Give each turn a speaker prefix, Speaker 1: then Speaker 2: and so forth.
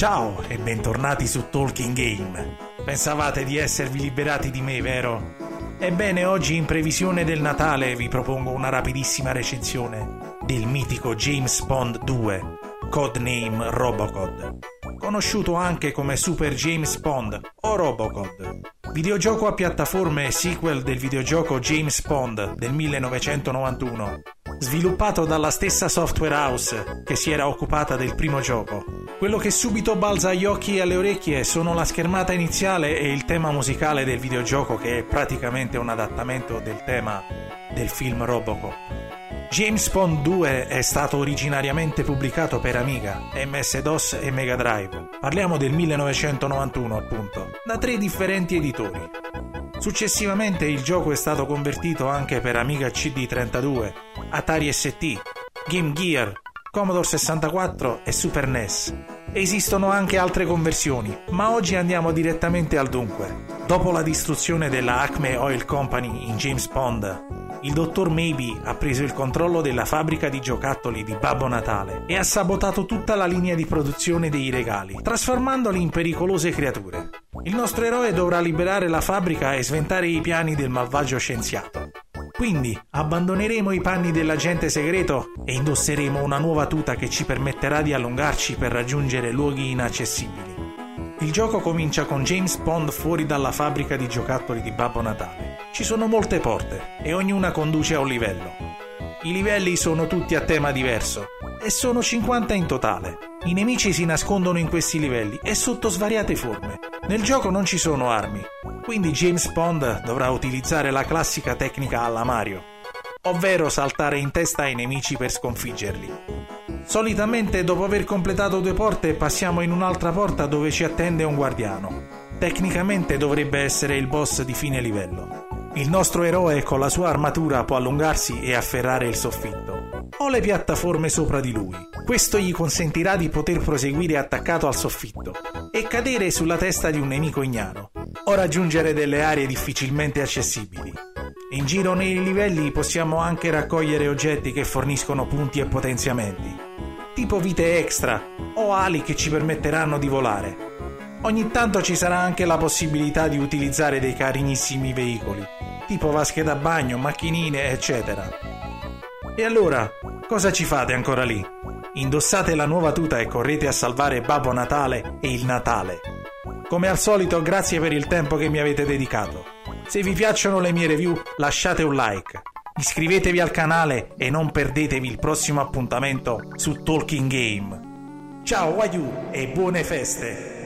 Speaker 1: Ciao e bentornati su Talking Game. Pensavate di esservi liberati di me, vero? Ebbene, oggi in previsione del Natale vi propongo una rapidissima recensione del mitico James Bond 2, codename Robocod, conosciuto anche come Super James Bond o Robocod. Videogioco a piattaforme e sequel del videogioco James Bond del 1991, sviluppato dalla stessa software house che si era occupata del primo gioco. Quello che subito balza agli occhi e alle orecchie sono la schermata iniziale e il tema musicale del videogioco che è praticamente un adattamento del tema del film Robocop. James Bond 2 è stato originariamente pubblicato per Amiga, MS-DOS e Mega Drive. Parliamo del 1991 appunto, da tre differenti editori. Successivamente il gioco è stato convertito anche per Amiga CD32, Atari ST, Game Gear, Commodore 64 e Super NES. Esistono anche altre conversioni, ma oggi andiamo direttamente al dunque. Dopo la distruzione della Acme Oil Company in James Bond, il dottor Maybe ha preso il controllo della fabbrica di giocattoli di Babbo Natale e ha sabotato tutta la linea di produzione dei regali, trasformandoli in pericolose creature. Il nostro eroe dovrà liberare la fabbrica e sventare i piani del malvagio scienziato. Quindi abbandoneremo i panni dell'agente segreto e indosseremo una nuova tuta che ci permetterà di allungarci per raggiungere luoghi inaccessibili. Il gioco comincia con James Bond fuori dalla fabbrica di giocattoli di Babbo Natale. Ci sono molte porte e ognuna conduce a un livello. I livelli sono tutti a tema diverso e sono 50 in totale. I nemici si nascondono in questi livelli e sotto svariate forme. Nel gioco non ci sono armi, quindi James Bond dovrà utilizzare la classica tecnica alla Mario, ovvero saltare in testa ai nemici per sconfiggerli. Solitamente dopo aver completato due porte passiamo in un'altra porta dove ci attende un guardiano. Tecnicamente dovrebbe essere il boss di fine livello. Il nostro eroe con la sua armatura può allungarsi e afferrare il soffitto o le piattaforme sopra di lui. Questo gli consentirà di poter proseguire attaccato al soffitto e cadere sulla testa di un nemico ignaro o raggiungere delle aree difficilmente accessibili. In giro nei livelli possiamo anche raccogliere oggetti che forniscono punti e potenziamenti tipo vite extra o ali che ci permetteranno di volare. Ogni tanto ci sarà anche la possibilità di utilizzare dei carinissimi veicoli, tipo vasche da bagno, macchinine, eccetera. E allora, cosa ci fate ancora lì? Indossate la nuova tuta e correte a salvare Babbo Natale e il Natale. Come al solito, grazie per il tempo che mi avete dedicato. Se vi piacciono le mie review, lasciate un like Iscrivetevi al canale e non perdetevi il prossimo appuntamento su Talking Game. Ciao Wayu e buone feste!